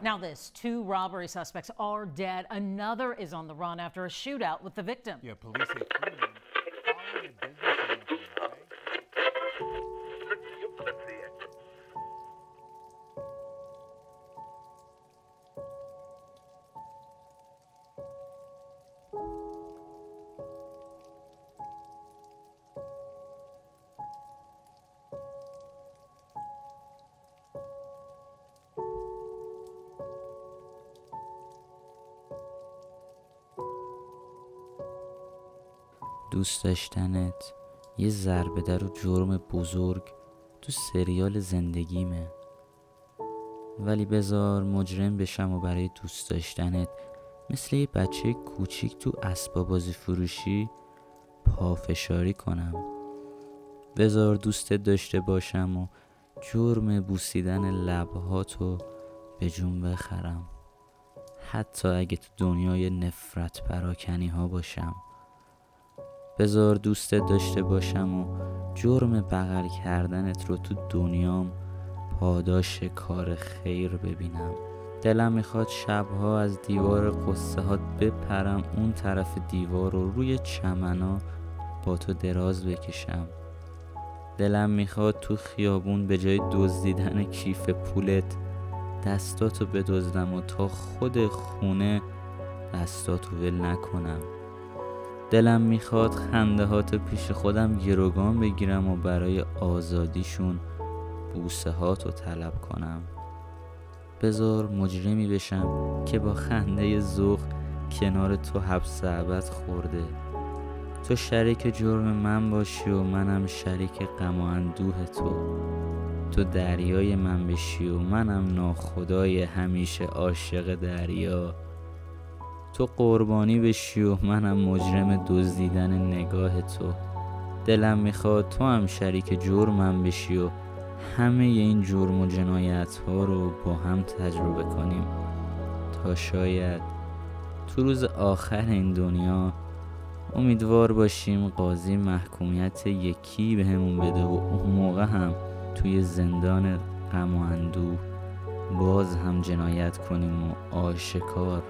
Now, this two robbery suspects are dead. Another is on the run after a shootout with the victim. Yeah, police دوست داشتنت یه ضربه در و جرم بزرگ تو سریال زندگیمه. ولی بزار مجرم بشم و برای دوست داشتنت مثل یه بچه کوچیک تو اسباب بازی فروشی پافشاری کنم. بزار دوستت داشته باشم و جرم بوسیدن لبهاتو به جون بخرم. حتی اگه تو دنیای نفرت پراکنی ها باشم. بزار دوستت داشته باشم و جرم بغل کردنت رو تو دنیام پاداش کار خیر ببینم. دلم می‌خواد شبها از دیوار قصه ها بپرم اون طرف دیوار رو روی چمنا با تو دراز بکشم. دلم می‌خواد تو خیابون به جای دزدیدن کیف پولت دستاتو بدزدم و تا خود خونه دستاتو ول نکنم. دلم می‌خواد خنده هات پیش خودم گروگان بگیرم و برای آزادیشون بوسه هاتو طلب کنم. بزار مجرمی بشم که با خنده ذوق کنار تو حبس ابد خورده. تو شریک جرم من باشی و منم شریک غم و اندوه تو. تو دریای من بشی و منم ناخدای همیشه عاشق دریا. تو قربانی بشی و منم مجرم دزدیدن نگاه تو. دلم می‌خواد تو هم شریک جرمم بشی و همه این جرم و جنایت ها رو با هم تجربه کنیم. تا شاید تو روز آخر این دنیا امیدوار باشیم قاضی محکومیت یکی بهمون بده و اون موقع هم توی زندان غم و باز هم جنایت کنیم و آشکار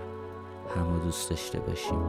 همو دوست داشته باشیم.